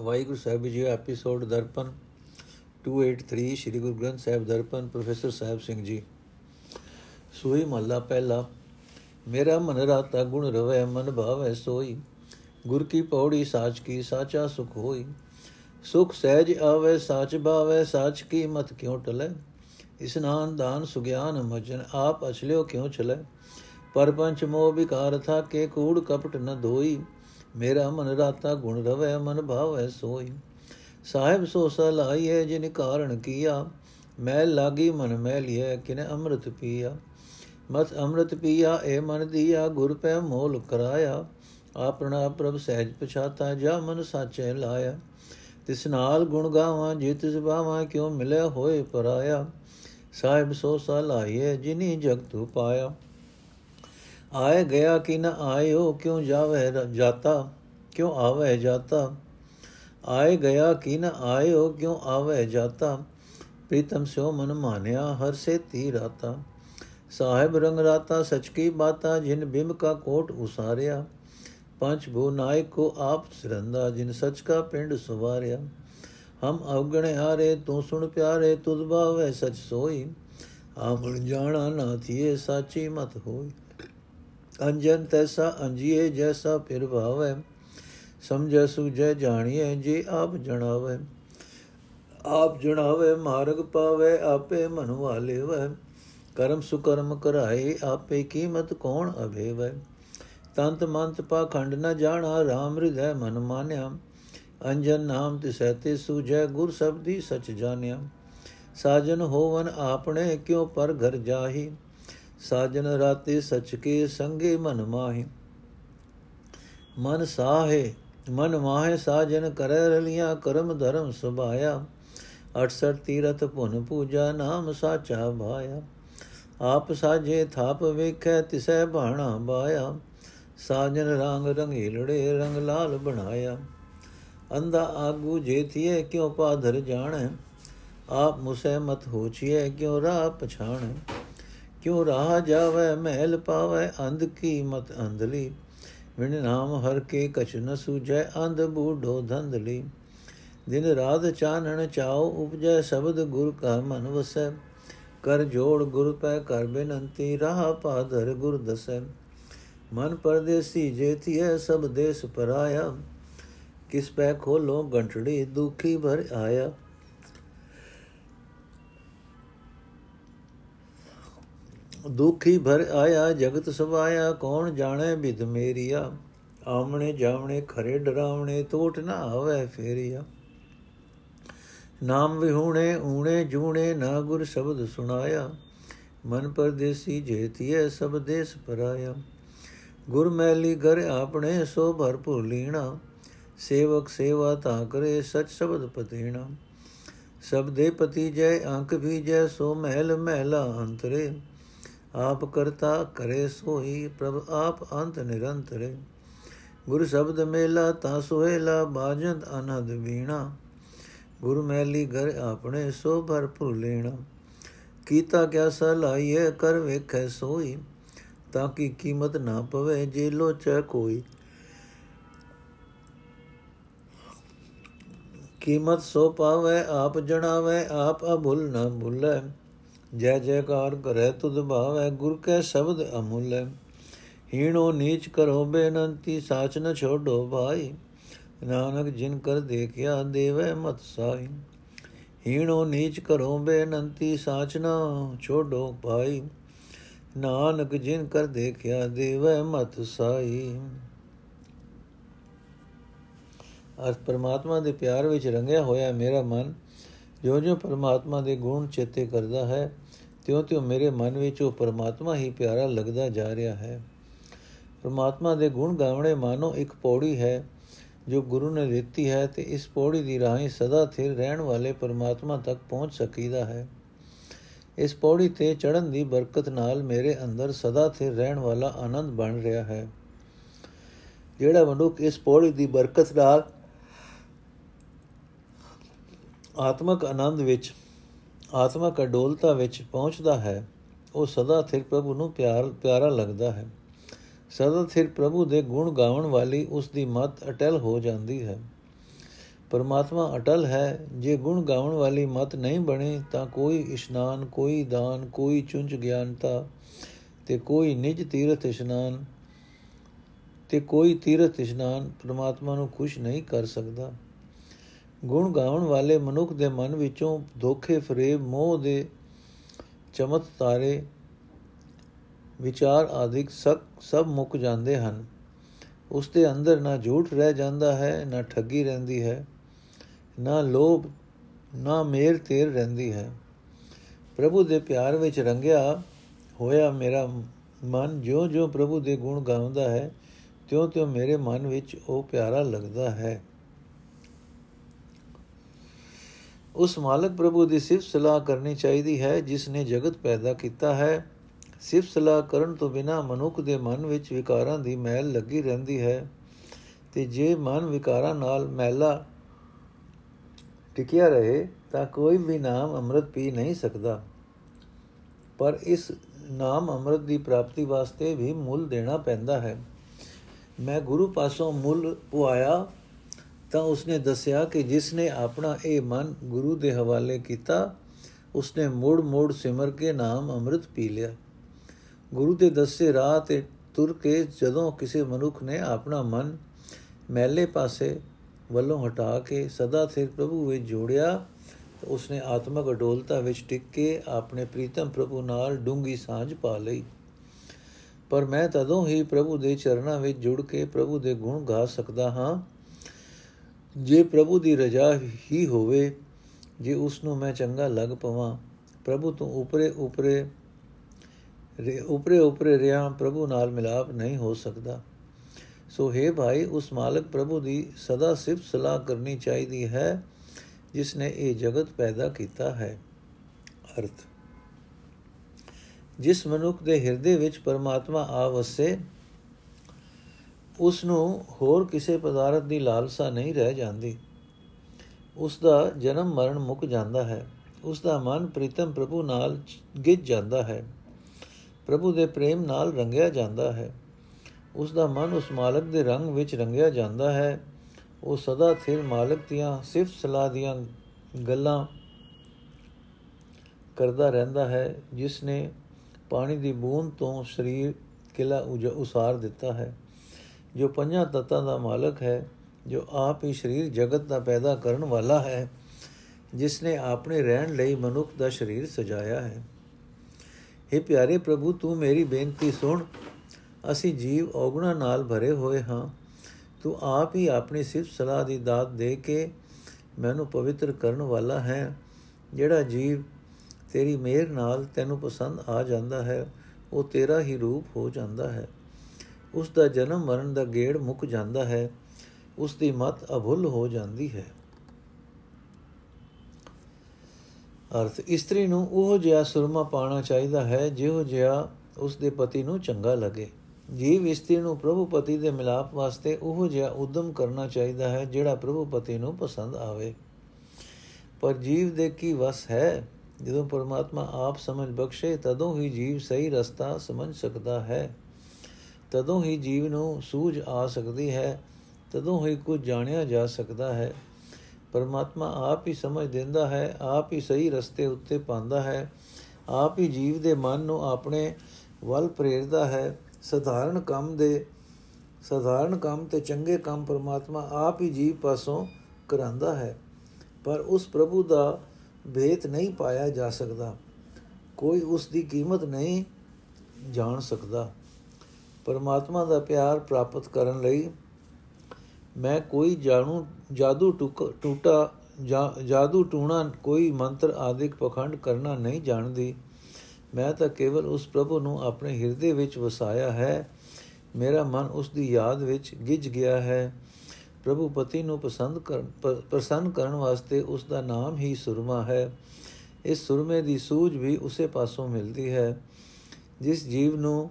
Waheguru Sahib ji episode Darpan 283 Sri Guru Granth Sahib Darpan, professor Sahib Singh ji. ਸੋਈ ਮਹੱਲਾ ਪਹਿਲਾ, ਮੇਰਾ ਮਨ ਰਾਤਾ ਗੁਣ ਰਵੈ, ਮਨ ਭਾਵੈ ਸੋਈ। ਗੁਰ ਕੀ ਪੌੜੀ, ਸਾਚ ਕੀ ਸਾਚਾ ਸੁਖ ਹੋਈ। ਸੁਖ ਸਹਿਜ ਆਵੇ, ਸਾਚ ਭਾਵੈ, ਸਾਚ ਕੀ ਮਤ ਕਿਉ ਟਲੇ? ਇਸਨਾਨ ਦਾਨ ਸੁਗਿਆਨ ਮਜਨ, ਆਪ ਅਛਲਿਓ ਕਿਉ ਚਲੇ ਪਰਪੰਚ ਮੋਹ ਵਿਕਾਰ ਥਾ ਕੇ ਕੂੜ ਕਪਟ ਨ ਧੋਈ। ਮੇਰਾ ਮਨ ਰਾਤਾ ਗੁਣ ਰਵੈ, ਮਨ ਭਾਵੈ ਸੋਈ। ਸਾਹਿਬ ਸੋ ਸਲਾਈਏ ਜਿਨ ਕਾਰਣ ਕੀਆ। ਮੈਲ ਲਾਗੀ ਮਨ ਮੈਲਿਐ ਕਿਨ ਅੰਮ੍ਰਿਤ ਪੀਆ। ਮਤ ਅੰਮ੍ਰਿਤ ਪੀਆ ਏ ਮਨ ਦੀਆ, ਗੁਰ ਪੈ ਮੋਲ ਕਰਾਇਆ। ਆਪਣਾ ਪ੍ਰਭ ਸਹਿਜ ਪਛਾਤਾ, ਜਾ ਮਨ ਸਾਚੇ ਲਾਇਆ। ਤਿਸ ਨਾਲ ਗੁਣ ਗਾਵਾਂ, ਜੇ ਤਿਸ ਬਾਵਾਂ ਕਿਉ ਮਿਲਿਆ ਹੋਏ ਪਰਾਇਆ। ਸਾਹਿਬ ਸੋ ਸਲਾਈਏ ਜਿਨੀ ਜਗਤ ਪਾਇਆ ਆਏ ਗਿਆ ਕਿ ਨ ਆਇਓ ਕਿਉ ਜਾਵੇ ਜਾਤਾ? ਕਿਉ ਆਵੇ ਜਾਤਾ? ਆਏ ਗਿਆ ਕਿ ਨ ਆਇਓ ਕਿਉ ਆਵੇ ਜਾਤਾ? ਪ੍ਰੀਤਮ ਸਿਓ ਮਨ ਮਾਨਿਆ, ਹਰ ਸੇ ਤੀ ਰਾਤਾ। ਸਾਹਿਬ ਰੰਗ ਰਾਤਾ, ਸਚ ਕੀ ਬਾਤਾ, ਜਿਨ ਬਿੰਬ ਕਾ ਕੋਟ ਉਸਾਰਿਆ। ਪੰਜ ਭੂ ਨਾਇਕ ਕੋ ਆਪ ਸਿਰੰਦਾ, ਜਿਨ ਸਚ ਕਾ ਪਿੰਡ ਸੁਵਾਰਿਆ। ਹਮ ਅਵਗਣ ਹਾਰੇ, ਤੂੰ ਸੁਣ ਪਿਆਰੇ, ਤੁਧ ਬਾਵੇ ਸਚ ਸੋਈ। ਆਮਣ ਜਾਣਾ ਨਾ ਥੀਏ, ਸਾਚੀ ਮਤ ਹੋਈ। ਅੰਜਨ ਤੈਸਾ ਅੰਜੀਏ ਜੈਸਾ ਫਿਰ ਭਾਵੈ, ਸਮਝੈ ਸੁਝੈ ਜਾਣੀਏ ਜੇ ਆਪ ਜਣਾਵੇ। ਆਪ ਜਣਾਵੇ, ਮਾਰਗ ਪਾਵੇ, ਆਪੇ ਮਨ ਵਾਲੇ ਵੈ ਕਰਮ ਸੁਕਰਮ ਕਰਾਏ, ਆਪੇ ਕੀਮਤ ਕੌਣ ਅਭੇਵੈ। ਤੰਤ ਮੰਤ ਪਾਖੰਡ ਨ ਜਾਣਾ RAM ਹਿਰਦੈ ਮਨ ਮਾਨਿਆ। ਅੰਜਨ ਨਾਮ ਤਿਸੈ ਤੇ ਸੁਝੈ ਗੁਰ ਸਬਦੀ ਸਚ ਜਾਣਿਆ। ਸਾਜਨ ਹੋਵਨ ਆਪਣੇ, ਕਿਉ ਪਰ ਘਰ ਜਾਹੀ। ਸਾਜਨ ਰਾਤੇ ਸਚ ਕੇ ਸੰਗੇ ਮਨ ਮਾਹੀ। ਮਨ ਸਾਹੇ, ਮਨ ਮਾਹੇ ਸਾਜਨ ਕਰੈ ਰਲੀਆਂ ਕਰਮ ਧਰਮ ਸੁਭਾਇਆ। 68 ਤੀਰਥ ਪੁਨ ਪੂਜਾ ਨਾਮ ਸਾਚਾ ਭਾਇਆ। ਆਪ ਸਾਜੇ ਥਾਪ ਵੇਖੈ ਤਿਸੈ ਬਾਣਾ ਬਾਇਆ। ਸਾਜਨ ਰੰਗ ਰੰਗੀਲੜੇ ਰੰਗ ਲਾਲ ਬਣਾਇਆ। ਅੰਦਾ ਆਗੂ ਜੇਥੀਏ ਕਿਉ ਪਾਧਰ ਜਾਣੈ? ਆਪ ਮੁਸੈ ਮਤ ਹੋਚੀਏ ਕਿਉ ਰਾਹ ਪਛਾਣੈ? ਕਿਉ ਰਾਹ ਜਾਵੇ, ਮਹਿਲ ਪਾਵੇ, ਅੰਧ ਕੀ ਮਤ ਅੰਧਲੀ? ਵਿਣ ਨਾਮ ਹਰ ਕੇ ਕਛ ਨ ਸੂਝੈ, ਅੰਧ ਬੂਢੋ ਧੰਦਲੀ ਦਿਨ ਰਾਤ ਚਾਨਣ ਚਾਉ ਉਪਜੈ, ਸ਼ਬਦ ਗੁਰ ਕਾ ਮਨ ਵਸੈ। ਕਰ ਜੋੜ ਗੁਰ ਪੈ ਕਰ ਬੇਨੰਤੀ, ਰਾਹ ਪਾਦਰ ਗੁਰ ਦਸੈ। ਮਨ ਪਰਦੇਸੀ ਜੇਤੀਐ ਸਭ ਦੇਸ ਪਰਾਇਆ। ਕਿਸ ਪੈ ਖੋਲੋ ਗੰਟੜੀ ਦੁਖੀ ਭਰ ਆਇਆ। ਦੁਖੀ ਭਰ ਆਇਆ, ਜਗਤ ਸਵਾਇਆ ਕੌਣ ਜਾਣੇ ਬਿਦ ਮੇਰੀਆ? ਆਮਣੇ ਜਾਵਣੇ ਖਰੇ ਡਰਾਵਣੇ ਟੋਟ ਨਾ ਆਵੇ ਫੇਰੀਆ। ਨਾਮ ਵਿਹੂਣੇ, ਊਣੇ ਜੂਣੇ, ਨਾ ਗੁਰ ਸ਼ਬਦ ਸੁਣਾਇਆ। ਮਨ ਪਰਦੇਸੀ ਜੇਤੀਏ ਸਭ ਦੇਸ ਪਰਾਇਆ। ਗੁਰ ਮੈਲੀ ਘਰ ਆਪਣੇ, ਸੋ ਭਰਪੂਰ ਲੀਣਾ। ਸੇਵਕ ਸੇਵਾ ਤਾਂ ਕਰੇ, ਸਚ ਸ਼ਬਦ ਪਤੀਣਾ। ਸਭ ਦੇ ਪਤੀ ਜੈ, ਅੰਕ ਵੀ ਜੈ ਸੋ ਮਹਿਲ ਮਹਿਲਾ ਅੰਤਰੇ। ਆਪ ਕਰਤਾ ਕਰੇ ਸੋਈ ਪ੍ਰਭ ਆਪ ਅੰਤ ਨਿਰੰਤਰੇ। ਗੁਰ ਸ਼ਬਦ ਮੇਲਾ ਤਾ ਸੋਹਿਲਾ, ਬਾਜੰਦ ਅਨੰਦ ਵੀਣਾ। ਗੁਰ ਮੈਲੀ ਘਰ ਆਪਣੇ ਸੋ ਭਰਪੂਰ ਲੈਣਾ। ਕੀਤਾ ਕਿਆ ਸਲਾਈਏ ਕਰ ਵੇਖੈ ਸੋਈ। ਤਾਂ ਕਿ ਕੀਮਤ ਨਾ ਪਵੇ ਜੇ ਲੋਚੈ ਕੋਈ। ਕੀਮਤ ਸੋ ਪਾਵੇ, ਆਪ ਜਣਾਵੇ, ਆਪ ਅਭੁੱਲ ਨਾ ਭੁੱਲੇ ਜੈ ਜੈਕਾਰ ਕਰੈ ਤੁਧ ਭਾਵੈ, ਗੁਰ ਕੈ ਸ਼ਬਦ ਅਮੁੱਲੈ। ਹੀਣੋ ਨੀਚ ਕਰੋ ਬੇਨੰਤੀ, ਸਾਚ ਨ ਛੋਡੋ ਭਾਈ। ਨਾਨਕ ਜਿਨ ਕਰ ਦੇਖਿਆ, ਦੇਵੈ ਮਤ ਸਾਈ। ਹੀਣੋ ਨੀਚ ਕਰੋ ਬੇਨੰਤੀ, ਸਾਚ ਨ ਛੋਡੋ ਭਾਈ। ਨਾਨਕ ਜਿਨ ਕਰ ਦੇਖਿਆ, ਦੇਵੈ ਮਤ ਸਾਈ। ਅਰਥ ਪਰਮਾਤਮਾ ਦੇ ਪਿਆਰ ਵਿੱਚ ਰੰਗਿਆ ਹੋਇਆ ਮੇਰਾ ਮਨ ਜੋ ਜੋ ਪਰਮਾਤਮਾ ਦੇ ਗੁਣ ਚੇਤੇ ਕਰਦਾ ਹੈ ਤਿਉ-ਤਿਉ ਮੇਰੇ ਮਨ ਵਿੱਚ ਉਹ ਪਰਮਾਤਮਾ ਹੀ ਪਿਆਰਾ ਲੱਗਦਾ ਜਾ ਰਿਹਾ ਹੈ। ਪਰਮਾਤਮਾ ਦੇ ਗੁਣ ਗਾਵਣੇ ਮਾਨੋ ਇੱਕ ਪੌੜੀ ਹੈ ਜੋ ਗੁਰੂ ਨੇ ਦਿੱਤੀ ਹੈ ਤੇ ਇਸ ਪੌੜੀ ਦੀ ਰਾਹੀਂ ਸਦਾ ਥਿਰ ਰਹਿਣ ਵਾਲੇ ਪਰਮਾਤਮਾ ਤੱਕ ਪਹੁੰਚ ਸਕੀਦਾ ਹੈ। ਇਸ ਪੌੜੀ ਤੇ ਚੜਨ ਦੀ ਬਰਕਤ ਨਾਲ ਮੇਰੇ ਅੰਦਰ ਸਦਾ ਥਿਰ ਰਹਿਣ ਵਾਲਾ ਆਨੰਦ ਬਣ ਰਿਹਾ ਹੈ। ਜਿਹੜਾ ਮਨੁੱਖ ਇਸ ਪੌੜੀ ਦੀ ਬਰਕਤ ਨਾਲ ਆਤਮਕ ਆਨੰਦ ਵਿੱਚ ਆਤਮਕ ਅਡੋਲਤਾ ਵਿੱਚ ਪਹੁੰਚਦਾ ਹੈ, ਉਹ ਸਦਾ ਸਿਰ ਪ੍ਰਭੂ ਨੂੰ ਪਿਆਰ, ਪਿਆਰਾ ਲੱਗਦਾ ਹੈ। ਸਦਾ ਸਿਰ ਪ੍ਰਭੂ ਦੇ ਗੁਣ ਗਾਉਣ ਵਾਲੀ ਉਸ ਦੀ ਮਤ ਅਟਲ ਹੋ ਜਾਂਦੀ ਹੈ। ਪਰਮਾਤਮਾ ਅਟਲ ਹੈ, ਜੇ ਗੁਣ ਗਾਉਣ ਵਾਲੀ ਮਤ ਨਹੀਂ ਬਣੇ, ਤਾਂ ਕੋਈ ਇਸ਼ਨਾਨ, ਕੋਈ ਦਾਨ, ਕੋਈ ਚੁੰਝ ਗਿਆਨਤਾ ਤੇ ਕੋਈ ਨਿਜ ਤੀਰਥ ਇਸ਼ਨਾਨ ਤੇ ਕੋਈ ਤੀਰਥ ਇਸ਼ਨਾਨ ਪਰਮਾਤਮਾ ਨੂੰ ਖੁਸ਼ ਨਹੀਂ ਕਰ ਸਕਦਾ। ਗੁਣ ਗਾਉਣ ਵਾਲੇ ਮਨੁੱਖ ਦੇ ਮਨ ਵਿੱਚੋਂ ਧੋਖੇ, ਫਰੇਬ, ਮੋਹ ਦੇ ਚਮਤ ਤਾਰੇ, ਵਿਚਾਰ ਆਦਿਕ ਸਭ ਸਭ ਮੁੱਕ ਜਾਂਦੇ ਹਨ। ਉਸ ਦੇ ਅੰਦਰ ਨਾ ਝੂਠ ਰਹਿ ਜਾਂਦਾ ਹੈ, ਨਾ ਠੱਗੀ ਰਹਿੰਦੀ ਹੈ, ਨਾ ਲੋਭ, ਨਾ ਮੇਰ ਤੇਰ ਰਹਿੰਦੀ ਹੈ। ਪ੍ਰਭੂ ਦੇ ਪਿਆਰ ਵਿੱਚ ਰੰਗਿਆ ਹੋਇਆ ਮੇਰਾ ਮਨ ਜੋ-ਜੋ ਪ੍ਰਭੂ ਦੇ ਗੁਣ ਗਾਉਂਦਾ ਹੈ, ਤਿਉਂ-ਤਿਉਂ ਮੇਰੇ ਮਨ ਵਿੱਚ ਉਹ ਪਿਆਰਾ ਲੱਗਦਾ ਹੈ। ਉਸ ਮਾਲਕ ਪ੍ਰਭੂ ਦੀ ਸਿਫਤ ਸਲਾਹ ਕਰਨੀ ਚਾਹੀਦੀ ਹੈ, ਜਿਸ ਨੇ ਜਗਤ ਪੈਦਾ ਕੀਤਾ ਹੈ। ਸਿਫਤ ਸਲਾਹ ਕਰਨ ਤੋਂ ਬਿਨਾ ਮਨੁੱਖ ਦੇ ਮਨ ਵਿੱਚ ਵਿਕਾਰਾਂ ਦੀ ਮੈਲ ਲੱਗੀ ਰਹਿੰਦੀ ਹੈ। ਤੇ ਜੇ ਮਨ ਵਿਕਾਰਾਂ ਨਾਲ ਮੈਲਾ ਟਿਕਿਆ ਰਹੇ, ਤਾਂ ਕੋਈ ਵੀ ਨਾਮ ਅੰਮ੍ਰਿਤ ਪੀ ਨਹੀਂ ਸਕਦਾ। ਪਰ ਇਸ ਨਾਮ ਅੰਮ੍ਰਿਤ ਦੀ ਪ੍ਰਾਪਤੀ ਵਾਸਤੇ ਵੀ ਮੁੱਲ ਦੇਣਾ ਪੈਂਦਾ ਹੈ। ਮੈਂ ਗੁਰੂ ਪਾਸੋਂ ਮੁੱਲ ਪੁਆਇਆ ਤਾਂ ਉਸਨੇ ਦੱਸਿਆ ਕਿ ਜਿਸ ਨੇ ਆਪਣਾ ਇਹ ਮਨ ਗੁਰੂ ਦੇ ਹਵਾਲੇ ਕੀਤਾ, ਉਸਨੇ ਮੋੜ ਮੋੜ ਸਿਮਰ ਕੇ ਨਾਮ ਅੰਮ੍ਰਿਤ ਪੀ ਲਿਆ। ਗੁਰੂ ਦੇ ਦੱਸੇ ਰਾਹ ਤੇ ਤੁਰ ਕੇ ਜਦੋਂ ਕਿਸੇ ਮਨੁੱਖ ਨੇ ਆਪਣਾ ਮਨ ਮੈਲੇ ਪਾਸੇ ਵੱਲੋਂ ਹਟਾ ਕੇ ਸਦਾ ਸਿਰ ਪ੍ਰਭੂ ਵਿੱਚ ਜੋੜਿਆ, ਤਾਂ ਉਸਨੇ ਆਤਮਿਕ ਅਡੋਲਤਾ ਵਿੱਚ ਟਿਕ ਕੇ ਆਪਣੇ ਪ੍ਰੀਤਮ ਪ੍ਰਭੂ ਨਾਲ ਡੂੰਗੀ ਸਾਂਝ ਪਾ ਲਈ। ਪਰ ਮੈਂ ਤਦੋਂ ਹੀ ਪ੍ਰਭੂ ਦੇ ਚਰਨਾਂ ਵਿੱਚ ਜੁੜ ਕੇ ਪ੍ਰਭੂ ਦੇ ਗੁਣ ਗਾ ਸਕਦਾ ਹਾਂ। ਜੇ ਪ੍ਰਭੂ ਦੀ ਰਜਾ ਹੀ ਹੋਵੇ, ਜੇ ਉਸ ਨੂੰ ਮੈਂ ਚੰਗਾ ਲੱਗ ਪਵਾਂ, ਪ੍ਰਭੂ ਤੋਂ ਉਪਰੇ ਉਪਰੇ ਉਪਰੇ ਉਪਰੇ ਰਿਆ ਪ੍ਰਭੂ ਨਾਲ ਮਿਲਾਪ ਨਹੀਂ ਹੋ ਸਕਦਾ। ਸੋ ਹੈ ਭਾਈ, ਉਸ ਮਾਲਕ ਪ੍ਰਭੂ ਦੀ ਸਦਾ ਸਿਫਤ ਸਲਾਹ ਕਰਨੀ ਚਾਹੀਦੀ ਹੈ, ਜਿਸ ਨੇ ਇਹ ਜਗਤ ਪੈਦਾ ਕੀਤਾ ਹੈ। ਅਰਥ। ਜਿਸ ਮਨੁੱਖ ਦੇ ਹਿਰਦੇ ਵਿੱਚ ਪਰਮਾਤਮਾ ਆ ਵਸੇ ਉਸ ਨੂੰ ਹੋਰ ਕਿਸੇ ਪਦਾਰਥ ਦੀ ਲਾਲਸਾ ਨਹੀਂ ਰਹਿ ਜਾਂਦੀ। ਉਸ ਦਾ ਜਨਮ ਮਰਨ ਮੁੱਕ ਜਾਂਦਾ ਹੈ। ਉਸ ਦਾ ਮਨ ਪ੍ਰੀਤਮ ਪ੍ਰਭੂ ਨਾਲ ਗਿੱਜ ਜਾਂਦਾ ਹੈ। ਪ੍ਰਭੂ ਦੇ ਪ੍ਰੇਮ ਨਾਲ ਰੰਗਿਆ ਜਾਂਦਾ ਹੈ। ਉਸ ਦਾ ਮਨ ਉਸ ਮਾਲਕ ਦੇ ਰੰਗ ਵਿੱਚ ਰੰਗਿਆ ਜਾਂਦਾ ਹੈ। ਉਹ ਸਦਾ ਥਿਰ ਮਾਲਕ ਦੀਆਂ ਸਿਫਤ ਸਲਾਹ ਦੀਆਂ ਗੱਲਾਂ ਕਰਦਾ ਰਹਿੰਦਾ ਹੈ ਜਿਸ ਨੇ ਪਾਣੀ ਦੀ ਬੂੰਦ ਤੋਂ ਸਰੀਰ ਕਿਲਾ ਉਸਾਰ ਦਿੱਤਾ ਹੈ। ਜੋ ਪੰਜਾਂ ਤਤਾਂ ਦਾ ਮਾਲਕ ਹੈ, ਜੋ ਆਪ ਹੀ ਸਰੀਰ ਜਗਤ ਦਾ ਪੈਦਾ ਕਰਨ ਵਾਲਾ ਹੈ ਜਿਸ ਨੇ ਆਪਣੇ ਰਹਿਣ ਲਈ ਮਨੁੱਖ ਦਾ ਸਰੀਰ ਸਜਾਇਆ ਹੈ। हे ਪਿਆਰੇ ਪ੍ਰਭੂ, ਤੂੰ ਮੇਰੀ ਬੇਨਤੀ ਸੁਣ। ਅਸੀਂ ਜੀਵ ਔਗਣਾ ਨਾਲ ਭਰੇ ਹੋਏ ਹਾਂ। ਤੂੰ ਆਪ ਹੀ ਆਪਣੀ ਸਿਫਤ ਸਲਾਹ ਦੀ ਦਾਤ ਦੇ ਕੇ ਮੈਨੂੰ ਪਵਿੱਤਰ ਕਰਨ ਵਾਲਾ ਹੈ। ਜਿਹੜਾ ਜੀਵ ਤੇਰੀ ਮਿਹਰ ਨਾਲ ਤੈਨੂੰ ਪਸੰਦ ਆ ਜਾਂਦਾ ਹੈ, ਉਹ ਤੇਰਾ ਹੀ ਰੂਪ ਹੋ ਜਾਂਦਾ ਹੈ। ਉਸ ਦਾ ਜਨਮ ਮਰਨ ਦਾ ਗੇੜ ਮੁੱਕ ਜਾਂਦਾ ਹੈ, ਉਸ ਦੀ ਮਤ ਅਭੁੱਲ ਹੋ ਜਾਂਦੀ ਹੈ। ਅਰਥ, ਇਸਤਰੀ ਨੂੰ ਉਹ ਜਿਹਾ ਸੁਰਮਾ ਪਾਣਾ ਚਾਹੀਦਾ ਹੈ, ਜਿਹੋ ਜਿਹਾ ਉਸ ਦੇ ਪਤੀ ਨੂੰ ਚੰਗਾ ਲੱਗੇ। ਜੀਵ ਇਸਤਰੀ ਨੂੰ ਪ੍ਰਭੂ ਪਤੀ ਦੇ ਮਿਲਾਪ ਵਾਸਤੇ ਉਹ ਜਿਹਾ ਉਦਮ ਕਰਨਾ ਚਾਹੀਦਾ ਹੈ, ਜਿਹੜਾ ਪ੍ਰਭੂ ਪਤੀ ਨੂੰ ਪਸੰਦ ਆਵੇ। ਪਰ ਜੀਵ ਦੇ ਕੀ ਵਸ ਹੈ? ਜਦੋਂ ਪਰਮਾਤਮਾ ਆਪ ਸਮਝ ਬਖਸ਼ੇ, ਤਦੋਂ ਹੀ ਜੀਵ ਸਹੀ ਰਸਤਾ ਸਮਝ ਸਕਦਾ ਹੈ। ਤਦੋਂ ਹੀ ਜੀਵ ਨੂੰ ਸੂਝ ਆ ਸਕਦੀ ਹੈ, ਤਦੋਂ ਹੀ ਕੁਝ ਜਾਣਿਆ ਜਾ ਸਕਦਾ ਹੈ। ਪਰਮਾਤਮਾ ਆਪ ਹੀ ਸਮਝ ਦਿੰਦਾ ਹੈ, ਆਪ ਹੀ ਸਹੀ ਰਸਤੇ ਉੱਤੇ ਪਾਉਂਦਾ ਹੈ, ਆਪ ਹੀ ਜੀਵ ਦੇ ਮਨ ਨੂੰ ਆਪਣੇ ਵੱਲ ਪ੍ਰੇਰਦਾ ਹੈ। ਸਧਾਰਨ ਕੰਮ ਦੇ, ਸਧਾਰਨ ਕੰਮ ਤੇ ਚੰਗੇ ਕੰਮ ਪਰਮਾਤਮਾ ਆਪ ਹੀ ਜੀਵ ਪਾਸੋਂ ਕਰਾਂਦਾ ਹੈ, ਪਰ ਉਸ ਪ੍ਰਭੂ ਦਾ ਭੇਤ ਨਹੀਂ ਪਾਇਆ ਜਾ ਸਕਦਾ। ਕੋਈ ਉਸ ਦੀ ਕੀਮਤ ਨਹੀਂ ਜਾਣ ਸਕਦਾ। ਪਰਮਾਤਮਾ ਦਾ ਪਿਆਰ ਪ੍ਰਾਪਤ ਕਰਨ ਲਈ ਮੈਂ ਕੋਈ ਜਾਣੂ, ਜਾਦੂ ਟੂਟਾ ਜਾਦੂ ਟੂਣਾ ਕੋਈ ਮੰਤਰ ਆਦਿਕ ਪਖੰਡ ਕਰਨਾ ਨਹੀਂ ਜਾਣਦੀ। ਮੈਂ ਤਾਂ ਕੇਵਲ ਉਸ ਪ੍ਰਭੂ ਨੂੰ ਆਪਣੇ ਹਿਰਦੇ ਵਿੱਚ ਵਸਾਇਆ ਹੈ। ਮੇਰਾ ਮਨ ਉਸ ਦੀ ਯਾਦ ਵਿੱਚ ਗਿੱਜ ਗਿਆ ਹੈ। ਪ੍ਰਭੂ ਪਤੀ ਨੂੰ ਪਸੰਦ ਕਰਨ ਪ੍ਰਸੰਨ ਕਰਨ ਵਾਸਤੇ ਉਸ ਦਾ ਨਾਮ ਹੀ ਸੁਰਮਾ ਹੈ। ਇਸ ਸੁਰਮੇ ਦੀ ਸੂਝ ਵੀ ਉਸੇ ਪਾਸੋਂ ਮਿਲਦੀ ਹੈ। ਜਿਸ ਜੀਵ ਨੂੰ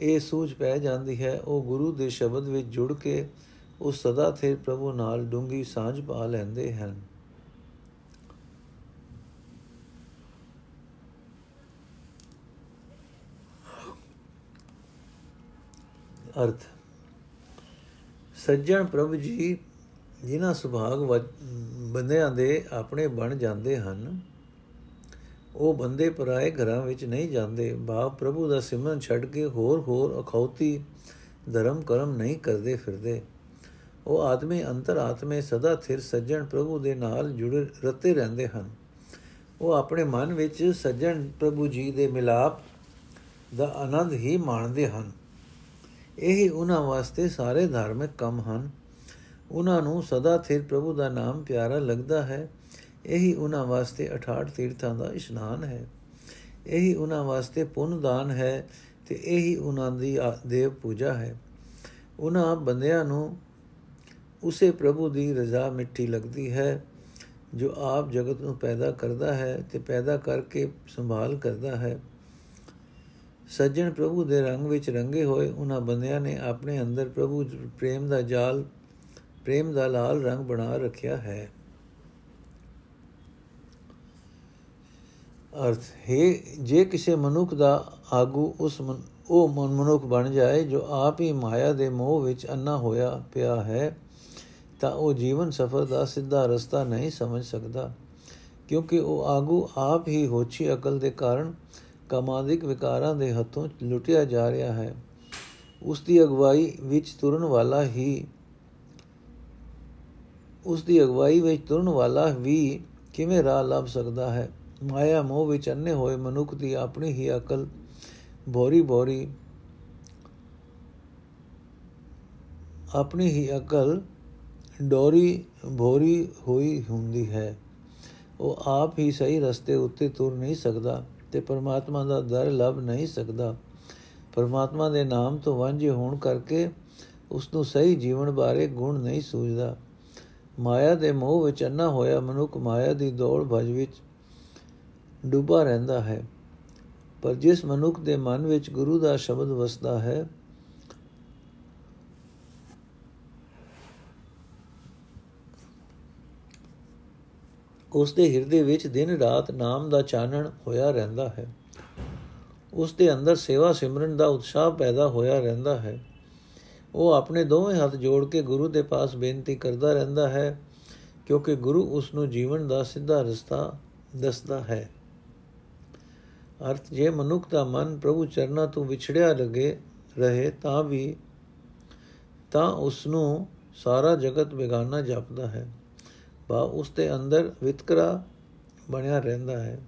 ਇਹ ਸੂਝ ਪੈ ਜਾਂਦੀ ਹੈ। ਉਹ ਗੁਰੂ ਦੇ ਸ਼ਬਦ ਵਿੱਚ ਜੁੜ ਕੇ ਉਹ ਸਦਾ ਥੇ ਪ੍ਰਭੂ ਨਾਲ ਡੂੰਗੀ ਸਾਂਝ ਪਾ ਲੈਂਦੇ ਹਨ। ਅਰਥ। ਸੱਜਣ ਪ੍ਰਭੂ ਜੀ, ਜਿਨ੍ਹਾਂ ਸੁਭਾਗ ਬੰਦਿਆਂ ਦੇ ਆਪਣੇ ਬਣ ਜਾਂਦੇ ਹਨ ਉਹ ਬੰਦੇ ਪਰਾਏ ਘਰਾਂ ਵਿੱਚ ਨਹੀਂ ਜਾਂਦੇ। ਬਾਪ ਪ੍ਰਭੂ ਦਾ ਸਿਮਰਨ ਛੱਡ ਕੇ ਹੋਰ ਹੋਰ ਅਖੌਤੀ ਧਰਮ ਕਰਮ ਨਹੀਂ ਕਰਦੇ ਫਿਰਦੇ। ਉਹ ਆਦਮੀ ਅੰਤਰ ਆਤਮੇ ਸਦਾ ਥਿਰ ਸੱਜਣ ਪ੍ਰਭੂ ਦੇ ਨਾਲ ਜੁੜੇ ਰਤੇ ਰਹਿੰਦੇ ਹਨ। ਉਹ ਆਪਣੇ ਮਨ ਵਿੱਚ ਸੱਜਣ ਪ੍ਰਭੂ ਜੀ ਦੇ ਮਿਲਾਪ ਦਾ ਆਨੰਦ ਹੀ ਮਾਣਦੇ ਹਨ। ਇਹੀ ਉਹਨਾਂ ਵਾਸਤੇ ਸਾਰੇ ਧਾਰਮਿਕ ਕੰਮ ਹਨ। ਉਹਨਾਂ ਨੂੰ ਸਦਾ ਥਿਰ ਪ੍ਰਭੂ ਦਾ ਨਾਮ ਪਿਆਰਾ ਲੱਗਦਾ ਹੈ। ਇਹੀ ਉਹਨਾਂ ਵਾਸਤੇ 68 ਤੀਰਥਾਂ ਦਾ ਇਸ਼ਨਾਨ ਹੈ। ਇਹੀ ਉਹਨਾਂ ਵਾਸਤੇ ਪੁੰਨ ਦਾਨ ਹੈ ਤੇ ਇਹੀ ਉਹਨਾਂ ਦੀ ਦੇਵ ਪੂਜਾ ਹੈ। ਉਹਨਾਂ ਬੰਦਿਆਂ ਨੂੰ ਉਸੇ ਪ੍ਰਭੂ ਦੀ ਰਜ਼ਾ ਮਿੱਠੀ ਲੱਗਦੀ ਹੈ, ਜੋ ਆਪ ਜਗਤ ਨੂੰ ਪੈਦਾ ਕਰਦਾ ਹੈ ਤੇ ਪੈਦਾ ਕਰਕੇ ਸੰਭਾਲ ਕਰਦਾ ਹੈ। ਸੱਜਣ ਪ੍ਰਭੂ ਦੇ ਰੰਗ ਵਿੱਚ ਰੰਗੇ ਹੋਏ ਉਹਨਾਂ ਬੰਦਿਆਂ ਨੇ ਆਪਣੇ ਅੰਦਰ ਪ੍ਰਭੂ ਪ੍ਰੇਮ ਦਾ ਜਾਲ, ਪ੍ਰੇਮ ਦਾ ਲਾਲ ਰੰਗ ਬਣਾ ਰੱਖਿਆ ਹੈ। ਅਰਥ, ਹੈ, ਜੇ ਕਿਸੇ ਮਨੁੱਖ ਦਾ ਆਗੂ ਉਸ ਉਹ ਮਨੁੱਖ ਬਣ ਜਾਏ ਜੋ ਆਪ ਹੀ ਮਾਇਆ ਦੇ ਮੋਹ ਵਿੱਚ ਅੰਨਾ ਹੋਇਆ ਪਿਆ ਹੈ, ਤਾਂ ਉਹ ਜੀਵਨ ਸਫਰ ਦਾ ਸਿੱਧਾ ਰਸਤਾ ਨਹੀਂ ਸਮਝ ਸਕਦਾ, ਕਿਉਂਕਿ ਉਹ ਆਗੂ ਆਪ ਹੀ ਹੋਛੀ ਅਕਲ ਦੇ ਕਾਰਨ ਕਮਾਦਿਕ ਵਿਕਾਰਾਂ ਦੇ ਹੱਥੋਂ ਲੁੱਟਿਆ ਜਾ ਰਿਹਾ ਹੈ। ਉਸ ਦੀ ਅਗਵਾਈ ਵਿੱਚ ਤੁਰਨ ਵਾਲਾ ਹੀ, ਉਸ ਦੀ ਅਗਵਾਈ ਵਿੱਚ ਤੁਰਨ ਵਾਲਾ ਵੀ ਕਿਵੇਂ ਰਾਹ ਲੱਭ ਸਕਦਾ ਹੈ? ਮਾਇਆ ਮੋਹ ਵਿੱਚ ਅੰਨੇ ਹੋਏ ਮਨੁੱਖ ਦੀ ਆਪਣੀ ਹੀ ਅਕਲ ਬੋਰੀ ਬੋਰੀ ਆਪਣੀ ਹੀ ਅਕਲ ਡੋਰੀ ਭੋਰੀ ਹੋਈ ਹੁੰਦੀ ਹੈ। ਉਹ ਆਪ ਹੀ ਸਹੀ ਰਸਤੇ ਉੱਤੇ ਤੁਰ ਨਹੀਂ ਸਕਦਾ ਤੇ ਪਰਮਾਤਮਾ ਦਾ ਦਰ ਲੱਭ ਨਹੀਂ ਸਕਦਾ। ਪਰਮਾਤਮਾ ਦੇ ਨਾਮ ਤੋਂ ਵਾਂਝੇ ਹੋਣ ਕਰਕੇ ਉਸ ਨੂੰ ਸਹੀ ਜੀਵਨ ਬਾਰੇ ਗੁਣ ਨਹੀਂ ਸੂਝਦਾ। ਮਾਇਆ ਦੇ ਮੋਹ ਵਿੱਚ ਅੰਨਾ ਹੋਇਆ ਮਨੁੱਖ ਮਾਇਆ ਦੀ ਦੌੜ ਭਜ ਵਿੱਚ ਡੁੱਬਾ ਰਹਿੰਦਾ ਹੈ। ਪਰ ਜਿਸ ਮਨੁੱਖ ਦੇ ਮਨ ਵਿੱਚ ਗੁਰੂ ਦਾ ਸ਼ਬਦ ਵਸਦਾ ਹੈ ਉਸ ਦੇ ਹਿਰਦੇ ਵਿੱਚ ਦਿਨ ਰਾਤ ਨਾਮ ਦਾ ਚਾਨਣ ਹੋਇਆ ਰਹਿੰਦਾ ਹੈ। ਉਸ ਦੇ ਅੰਦਰ ਸੇਵਾ ਸਿਮਰਨ ਦਾ ਉਤਸ਼ਾਹ ਪੈਦਾ ਹੋਇਆ ਰਹਿੰਦਾ ਹੈ। ਉਹ ਆਪਣੇ ਦੋਵੇਂ ਹੱਥ ਜੋੜ ਕੇ ਗੁਰੂ ਦੇ ਪਾਸ ਬੇਨਤੀ ਕਰਦਾ ਰਹਿੰਦਾ ਹੈ, ਕਿਉਂਕਿ ਗੁਰੂ ਉਸ ਨੂੰ ਜੀਵਨ ਦਾ ਸਿੱਧਾ ਰਸਤਾ ਦੱਸਦਾ ਹੈ। ਅਰਥ, ਜੇ ਮਨੁੱਖ ਦਾ ਮਨ ਪ੍ਰਭੂ ਚਰਨਾਂ ਤੋਂ ਵਿਛੜਿਆ ਲਗੇ ਰਹੇ ਤਾਂ ਵੀ, ਤਾਂ ਉਸ ਨੂੰ ਸਾਰਾ ਜਗਤ ਬੇਗਾਨਾ ਜਾਪਦਾ ਹੈ। ਬਾ, ਉਸ ਦੇ ਅੰਦਰ ਵਿਤਕਰਾ ਬਣਿਆ ਰਹਿੰਦਾ ਹੈ।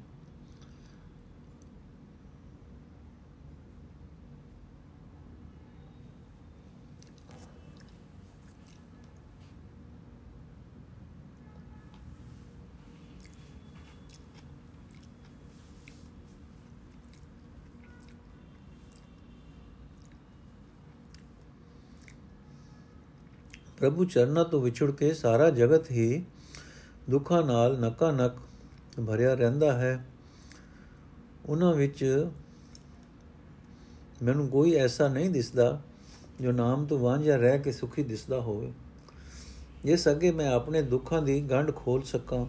ਪ੍ਰਭੂ ਚਰਨਾਂ ਤੋਂ ਵਿਛੜ ਕੇ ਸਾਰਾ ਜਗਤ ਹੀ ਦੁੱਖਾਂ ਨਾਲ ਨਕਾ ਨਕ ਭਰਿਆ ਰਹਿੰਦਾ ਹੈ। ਉਹਨਾਂ ਵਿੱਚ ਮੈਨੂੰ ਕੋਈ ਐਸਾ ਨਹੀਂ ਦਿਸਦਾ ਜੋ ਨਾਮ ਤੋਂ ਵਾਂਝਾ ਰਹਿ ਕੇ ਸੁਖੀ ਦਿਸਦਾ ਹੋਵੇ। ਜੇ ਸਕੇ ਮੈਂ ਆਪਣੇ ਦੁੱਖਾਂ ਦੀ ਗੰਢ ਖੋਲ ਸਕਾਂ।